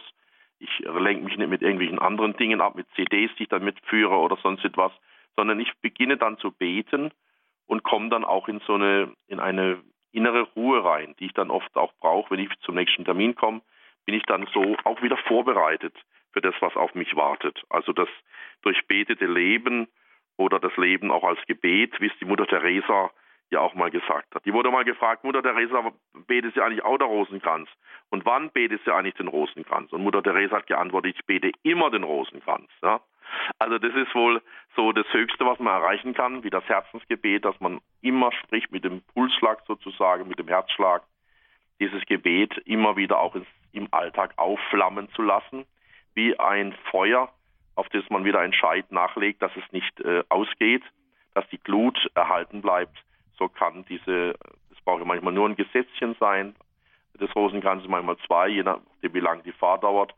ich lenke mich nicht mit irgendwelchen anderen Dingen ab, mit CDs, die ich dann mitführe oder sonst etwas, sondern ich beginne dann zu beten und komme dann auch in so eine, in eine innere Ruhe rein, die ich dann oft auch brauche, wenn ich zum nächsten Termin komme bin ich dann so auch wieder vorbereitet für das, was auf mich wartet. Also das durchbetete Leben oder das Leben auch als Gebet, wie es die Mutter Teresa ja auch mal gesagt hat. Die wurde mal gefragt, Mutter Teresa, betet sie eigentlich auch der Rosenkranz? Und wann betet sie eigentlich den Rosenkranz? Und Mutter Teresa hat geantwortet, ich bete immer den Rosenkranz. Ja? Also das ist wohl so das Höchste, was man erreichen kann, wie das Herzensgebet, dass man immer spricht mit dem Pulsschlag sozusagen, mit dem Herzschlag, dieses Gebet immer wieder auch im Alltag aufflammen zu lassen, wie ein Feuer, auf das man wieder ein Scheit nachlegt, dass es nicht äh, ausgeht, dass die Glut erhalten bleibt. So kann diese, es braucht ja manchmal nur ein Gesetzchen sein, des Rosenkranzes manchmal zwei, je nachdem wie lange die Fahrt dauert,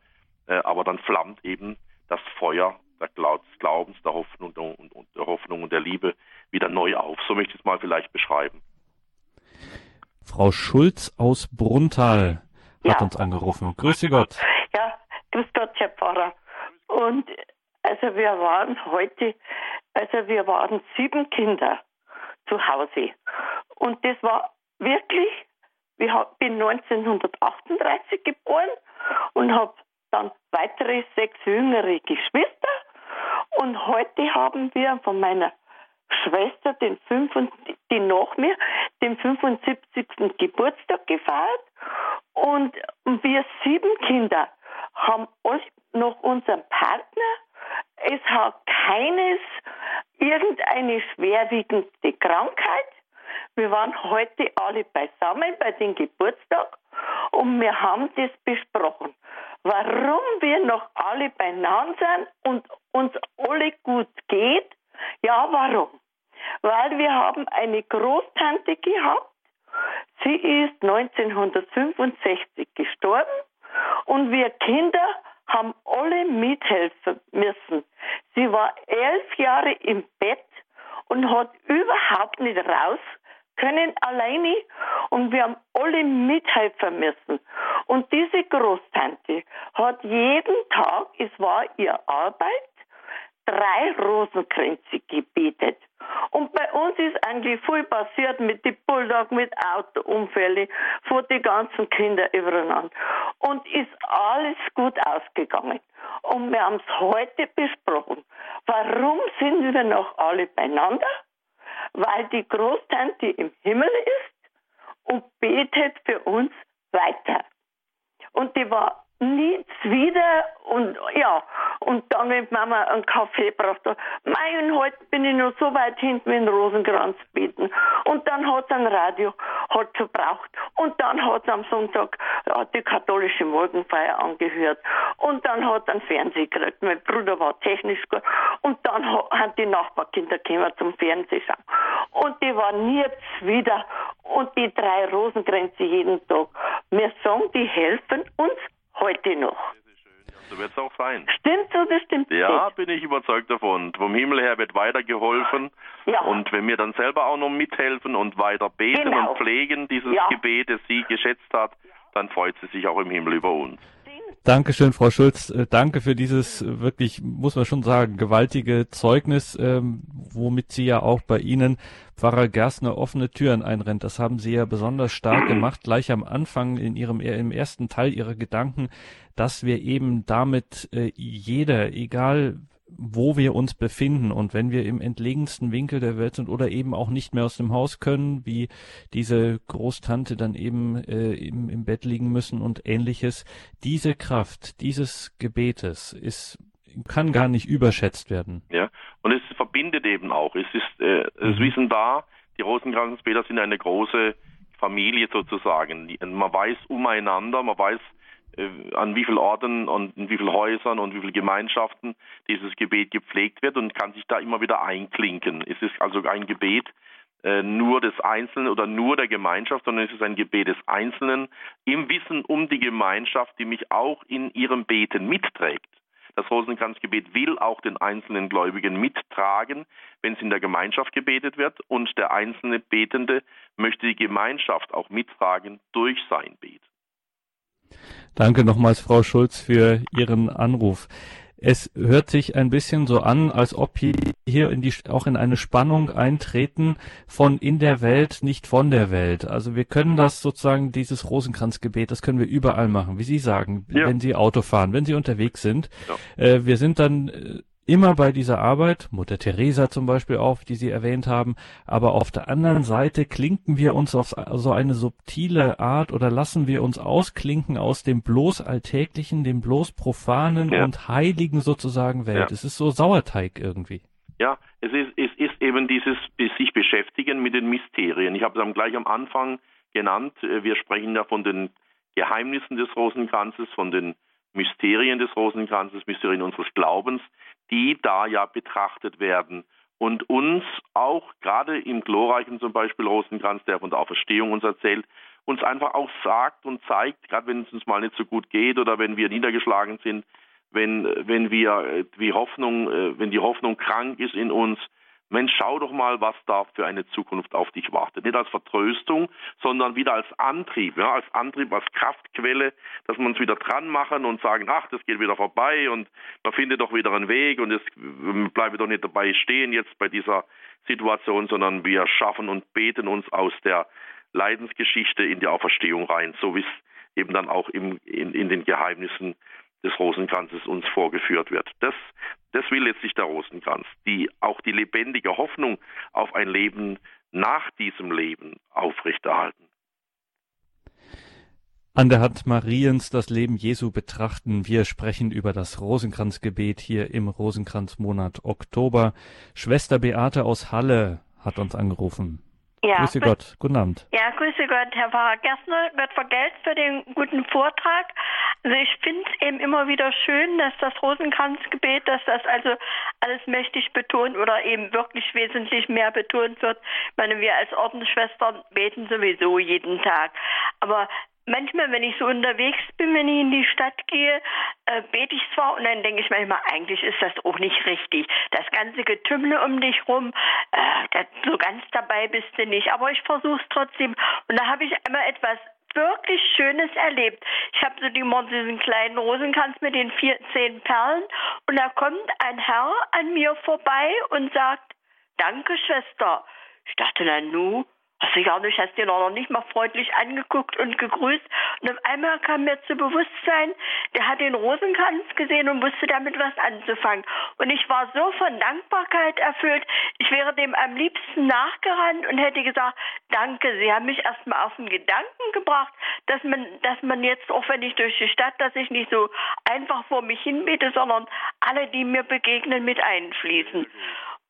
äh, aber dann flammt eben das Feuer des Glaubens, der Hoffnung und, und der Hoffnung und der Liebe wieder neu auf. So möchte ich es mal vielleicht beschreiben. Frau Schulz aus Bruntal hat uns angerufen. Grüße Gott. Ja, grüß Gott, Herr Pfarrer. Und also wir waren heute, also wir waren sieben Kinder zu Hause. Und das war wirklich, ich bin 1938 geboren und habe dann weitere sechs jüngere Geschwister. Und heute haben wir von meiner Schwester, den 5, die nach mir, den 75. Geburtstag gefeiert. Und wir sieben Kinder haben alle noch unseren Partner. Es hat keines irgendeine schwerwiegende Krankheit. Wir waren heute alle beisammen bei dem Geburtstag und wir haben das besprochen. Warum wir noch alle beieinander sind und uns alle gut geht ja, warum? Weil wir haben eine Großtante gehabt. Sie ist 1965 gestorben und wir Kinder haben alle mithelfen müssen. Sie war elf Jahre im Bett und hat überhaupt nicht raus können alleine und wir haben alle mithelfen müssen. Und diese Großtante hat jeden Tag, es war ihr Arbeit, drei Rosenkränze gebetet. Und bei uns ist eigentlich viel passiert mit den Bulldog, mit Autounfällen, von den ganzen Kindern übereinander. Und ist alles gut ausgegangen. Und wir haben es heute besprochen. Warum sind wir noch alle beieinander? Weil die Großtante im Himmel ist und betet für uns weiter. Und die war nichts wieder und ja, und dann, wenn Mama einen Kaffee brauchte, mein, heute bin ich noch so weit hinten mit dem Rosenkranz beten. Und dann hat es ein Radio hat verbraucht. Und dann hat es am Sonntag ja, die katholische Morgenfeier angehört. Und dann hat es einen Fernseher gekriegt. Mein Bruder war technisch gut. Und dann haben die Nachbarkinder gekommen zum Fernsehen schauen. Und die waren jetzt wieder. Und die drei Rosenkränze jeden Tag. Wir sagen, die helfen uns heute noch. So wird es auch sein. Stimmt so, das stimmt Ja, bin ich überzeugt davon. Vom Himmel her wird weitergeholfen. Ja. Und wenn wir dann selber auch noch mithelfen und weiter beten genau. und pflegen dieses ja. Gebet, das sie geschätzt hat, dann freut sie sich auch im Himmel über uns. Dankeschön, Frau Schulz. Äh, danke für dieses äh, wirklich, muss man schon sagen, gewaltige Zeugnis, ähm, womit Sie ja auch bei Ihnen, Pfarrer Gerstner, offene Türen einrennt. Das haben Sie ja besonders stark gemacht, gleich am Anfang in Ihrem, im ersten Teil Ihrer Gedanken, dass wir eben damit äh, jeder, egal wo wir uns befinden und wenn wir im entlegensten Winkel der Welt sind oder eben auch nicht mehr aus dem Haus können, wie diese Großtante dann eben äh, im, im Bett liegen müssen und ähnliches, diese Kraft dieses Gebetes ist kann gar nicht überschätzt werden. Ja, und es verbindet eben auch. Es ist, äh, es mhm. wissen da, die Rosenkranzbeter sind eine große Familie sozusagen. Man weiß umeinander, man weiß, an wie vielen Orten und in wie vielen Häusern und wie vielen Gemeinschaften dieses Gebet gepflegt wird und kann sich da immer wieder einklinken. Es ist also ein Gebet äh, nur des Einzelnen oder nur der Gemeinschaft, sondern es ist ein Gebet des Einzelnen im Wissen um die Gemeinschaft, die mich auch in ihrem Beten mitträgt. Das Rosenkranzgebet will auch den einzelnen Gläubigen mittragen, wenn es in der Gemeinschaft gebetet wird und der einzelne Betende möchte die Gemeinschaft auch mittragen durch sein Beten. Danke nochmals, Frau Schulz, für Ihren Anruf. Es hört sich ein bisschen so an, als ob hier in die, auch in eine Spannung eintreten von in der Welt, nicht von der Welt. Also wir können das sozusagen, dieses Rosenkranzgebet, das können wir überall machen, wie Sie sagen, ja. wenn Sie Auto fahren, wenn Sie unterwegs sind. Ja. Äh, wir sind dann äh, immer bei dieser Arbeit, Mutter Teresa zum Beispiel auch, die Sie erwähnt haben, aber auf der anderen Seite klinken wir uns auf so eine subtile Art oder lassen wir uns ausklinken aus dem bloß Alltäglichen, dem bloß Profanen ja. und Heiligen sozusagen Welt. Ja. Es ist so Sauerteig irgendwie. Ja, es ist, es ist eben dieses sich beschäftigen mit den Mysterien. Ich habe es gleich am Anfang genannt. Wir sprechen ja von den Geheimnissen des Rosenkranzes, von den Mysterien des Rosenkranzes, Mysterien unseres Glaubens, die da ja betrachtet werden und uns auch gerade im glorreichen zum Beispiel Rosenkranz, der von der Auferstehung uns erzählt, uns einfach auch sagt und zeigt, gerade wenn es uns mal nicht so gut geht oder wenn wir niedergeschlagen sind, wenn, wenn wir die Hoffnung, äh, wenn die Hoffnung krank ist in uns, Mensch, schau doch mal, was da für eine Zukunft auf dich wartet. Nicht als Vertröstung, sondern wieder als Antrieb, ja, als Antrieb, als Kraftquelle, dass wir uns wieder dran machen und sagen, ach, das geht wieder vorbei und man findet doch wieder einen Weg und es bleibe doch nicht dabei stehen jetzt bei dieser Situation, sondern wir schaffen und beten uns aus der Leidensgeschichte in die Auferstehung rein, so wie es eben dann auch im, in, in den Geheimnissen des Rosenkranzes uns vorgeführt wird. Das, das will letztlich der Rosenkranz, die auch die lebendige Hoffnung auf ein Leben nach diesem Leben aufrechterhalten. An der Hand Mariens das Leben Jesu betrachten. Wir sprechen über das Rosenkranzgebet hier im Rosenkranzmonat Oktober. Schwester Beate aus Halle hat uns angerufen. Ja. Grüße Gott, guten Abend. Ja, grüße Gott, Herr Pfarrer Gerstner. Gott vergelt's für den guten Vortrag. Also ich finde es eben immer wieder schön, dass das Rosenkranzgebet, dass das also alles mächtig betont oder eben wirklich wesentlich mehr betont wird. Ich meine, wir als Ordensschwestern beten sowieso jeden Tag. Aber manchmal, wenn ich so unterwegs bin, wenn ich in die Stadt gehe, äh, bete ich zwar und dann denke ich manchmal, eigentlich ist das auch nicht richtig. Das ganze Getümmel um dich rum, äh, das, so ganz dabei bist du nicht. Aber ich versuche es trotzdem. Und da habe ich einmal etwas wirklich Schönes erlebt. Ich habe so die, diesen kleinen Rosenkranz mit den vier, zehn Perlen und da kommt ein Herr an mir vorbei und sagt, danke Schwester. Ich dachte, na nu, Gar nicht, hast den auch noch nicht mal freundlich angeguckt und gegrüßt. Und auf einmal kam mir zu Bewusstsein, der hat den Rosenkranz gesehen und wusste damit was anzufangen. Und ich war so von Dankbarkeit erfüllt. Ich wäre dem am liebsten nachgerannt und hätte gesagt, danke, Sie haben mich erstmal auf den Gedanken gebracht, dass man, dass man jetzt, auch wenn ich durch die Stadt, dass ich nicht so einfach vor mich hinbete, sondern alle, die mir begegnen, mit einfließen.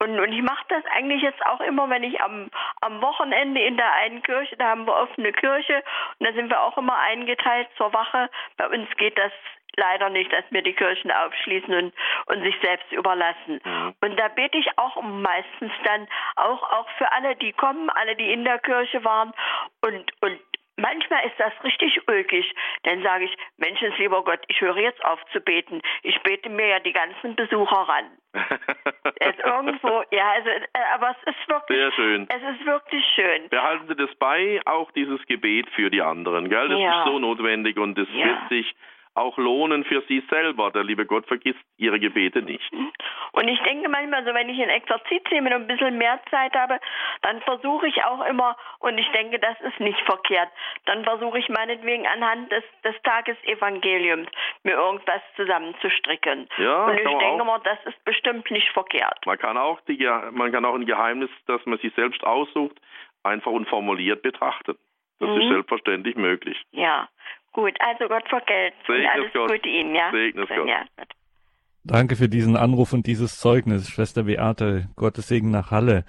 Und, und ich mache das eigentlich jetzt auch immer, wenn ich am, am Wochenende in der einen Kirche, da haben wir offene Kirche und da sind wir auch immer eingeteilt zur Wache. Bei uns geht das leider nicht, dass wir die Kirchen aufschließen und, und sich selbst überlassen. Mhm. Und da bete ich auch meistens dann auch, auch für alle, die kommen, alle, die in der Kirche waren und, und Manchmal ist das richtig ulkig. Dann sage ich, Menschens lieber Gott, ich höre jetzt auf zu beten. Ich bete mir ja die ganzen Besucher ran. (laughs) es irgendwo, ja, also, aber es ist wirklich, Sehr schön. es ist wirklich schön. Behalten Sie das bei, auch dieses Gebet für die anderen, gell? Das ja. ist so notwendig und es ja. wird sich auch lohnen für sie selber. Der liebe Gott vergisst ihre Gebete nicht. Und ich denke manchmal, so wenn ich in Exerzit nehme und ein bisschen mehr Zeit habe, dann versuche ich auch immer, und ich denke, das ist nicht verkehrt, dann versuche ich meinetwegen anhand des, des Tagesevangeliums mir irgendwas zusammenzustricken. Ja, und ich denke mal, das ist bestimmt nicht verkehrt. Man kann auch die, man kann auch ein Geheimnis, das man sich selbst aussucht, einfach unformuliert betrachten. Das mhm. ist selbstverständlich möglich. Ja, Gut, also Gott vergelt. Alles Gott. Gute Ihnen, ja. Segnes Gott. Ja. Danke für diesen Anruf und dieses Zeugnis, Schwester Beate. Gottes Segen nach Halle.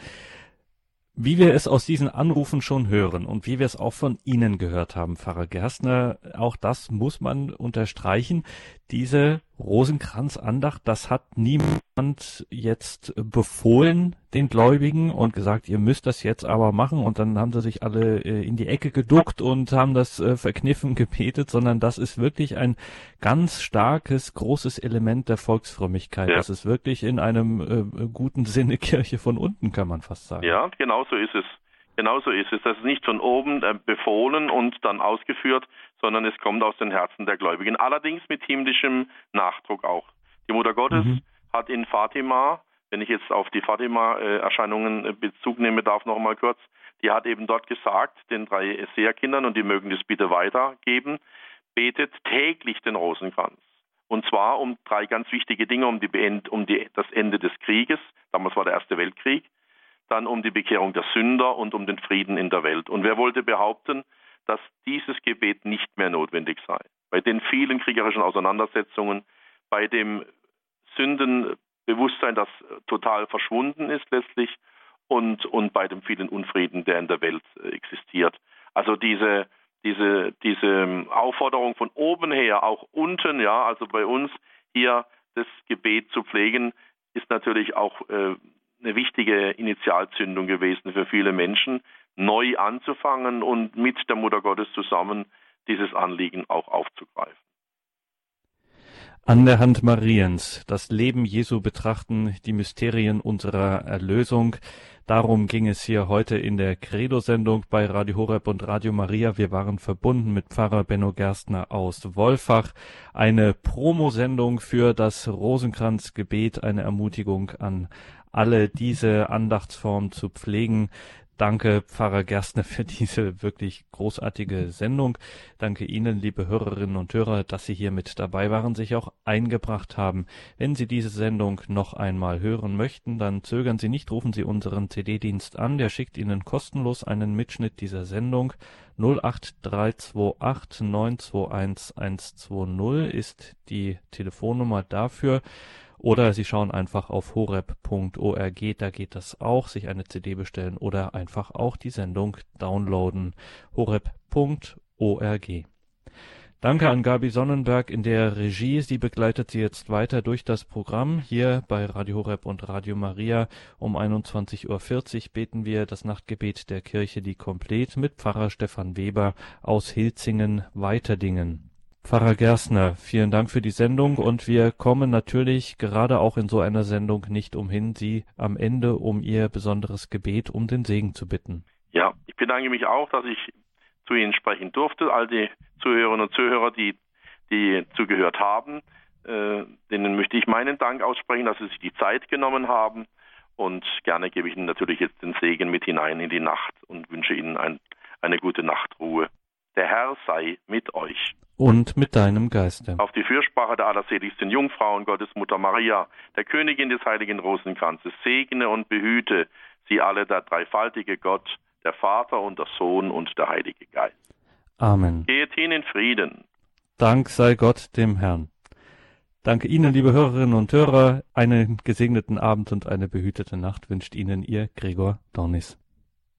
Wie wir es aus diesen Anrufen schon hören und wie wir es auch von Ihnen gehört haben, Pfarrer Gerstner, auch das muss man unterstreichen. Diese Rosenkranzandacht, das hat niemand jetzt befohlen, den Gläubigen, und gesagt, ihr müsst das jetzt aber machen. Und dann haben sie sich alle äh, in die Ecke geduckt und haben das äh, verkniffen (laughs) gebetet, sondern das ist wirklich ein ganz starkes, großes Element der Volksfrömmigkeit. Ja. Das ist wirklich in einem äh, guten Sinne Kirche von unten, kann man fast sagen. Ja, genau so ist es. Genauso ist es. Das ist nicht von oben äh, befohlen und dann ausgeführt, sondern es kommt aus den Herzen der Gläubigen. Allerdings mit himmlischem Nachdruck auch. Die Mutter Gottes mhm. hat in Fatima, wenn ich jetzt auf die Fatima-Erscheinungen äh, Bezug nehmen darf, noch mal kurz, die hat eben dort gesagt, den drei Seherkindern, und die mögen das bitte weitergeben, betet täglich den Rosenkranz. Und zwar um drei ganz wichtige Dinge, um, die, um die, das Ende des Krieges, damals war der Erste Weltkrieg, dann um die Bekehrung der Sünder und um den Frieden in der Welt. Und wer wollte behaupten, dass dieses Gebet nicht mehr notwendig sei? Bei den vielen kriegerischen Auseinandersetzungen, bei dem Sündenbewusstsein, das total verschwunden ist letztlich, und, und bei dem vielen Unfrieden, der in der Welt existiert. Also diese, diese, diese Aufforderung von oben her, auch unten, ja, also bei uns hier das Gebet zu pflegen, ist natürlich auch äh, eine wichtige Initialzündung gewesen für viele Menschen, neu anzufangen und mit der Mutter Gottes zusammen dieses Anliegen auch aufzugreifen. An der Hand Mariens, das Leben Jesu betrachten, die Mysterien unserer Erlösung. Darum ging es hier heute in der Credo-Sendung bei Radio Horeb und Radio Maria. Wir waren verbunden mit Pfarrer Benno Gerstner aus Wolfach. Eine Promosendung für das Rosenkranzgebet, eine Ermutigung an alle diese Andachtsform zu pflegen. Danke, Pfarrer Gerstner, für diese wirklich großartige Sendung. Danke Ihnen, liebe Hörerinnen und Hörer, dass Sie hier mit dabei waren, sich auch eingebracht haben. Wenn Sie diese Sendung noch einmal hören möchten, dann zögern Sie nicht, rufen Sie unseren CD-Dienst an. Der schickt Ihnen kostenlos einen Mitschnitt dieser Sendung. 08328 921 120 ist die Telefonnummer dafür. Oder Sie schauen einfach auf horeb.org, da geht das auch, sich eine CD bestellen oder einfach auch die Sendung downloaden. horeb.org. Danke an Gabi Sonnenberg in der Regie. Sie begleitet Sie jetzt weiter durch das Programm. Hier bei Radio Horeb und Radio Maria um 21.40 Uhr beten wir das Nachtgebet der Kirche die Komplett mit Pfarrer Stefan Weber aus Hilzingen-Weiterdingen. Pfarrer Gerstner, vielen Dank für die Sendung und wir kommen natürlich gerade auch in so einer Sendung nicht umhin, Sie am Ende um Ihr besonderes Gebet um den Segen zu bitten. Ja, ich bedanke mich auch, dass ich zu Ihnen sprechen durfte. All die Zuhörerinnen und Zuhörer, die, die zugehört haben, äh, denen möchte ich meinen Dank aussprechen, dass Sie sich die Zeit genommen haben. Und gerne gebe ich Ihnen natürlich jetzt den Segen mit hinein in die Nacht und wünsche Ihnen ein, eine gute Nachtruhe. Der Herr sei mit euch und mit deinem Geiste. Auf die Fürsprache der allerseligsten Jungfrau und Gottesmutter Maria, der Königin des heiligen Rosenkranzes, segne und behüte sie alle der dreifaltige Gott, der Vater und der Sohn und der Heilige Geist. Amen. Geht hin in Frieden. Dank sei Gott dem Herrn. Danke Ihnen, liebe Hörerinnen und Hörer. Einen gesegneten Abend und eine behütete Nacht wünscht Ihnen Ihr Gregor Dornis.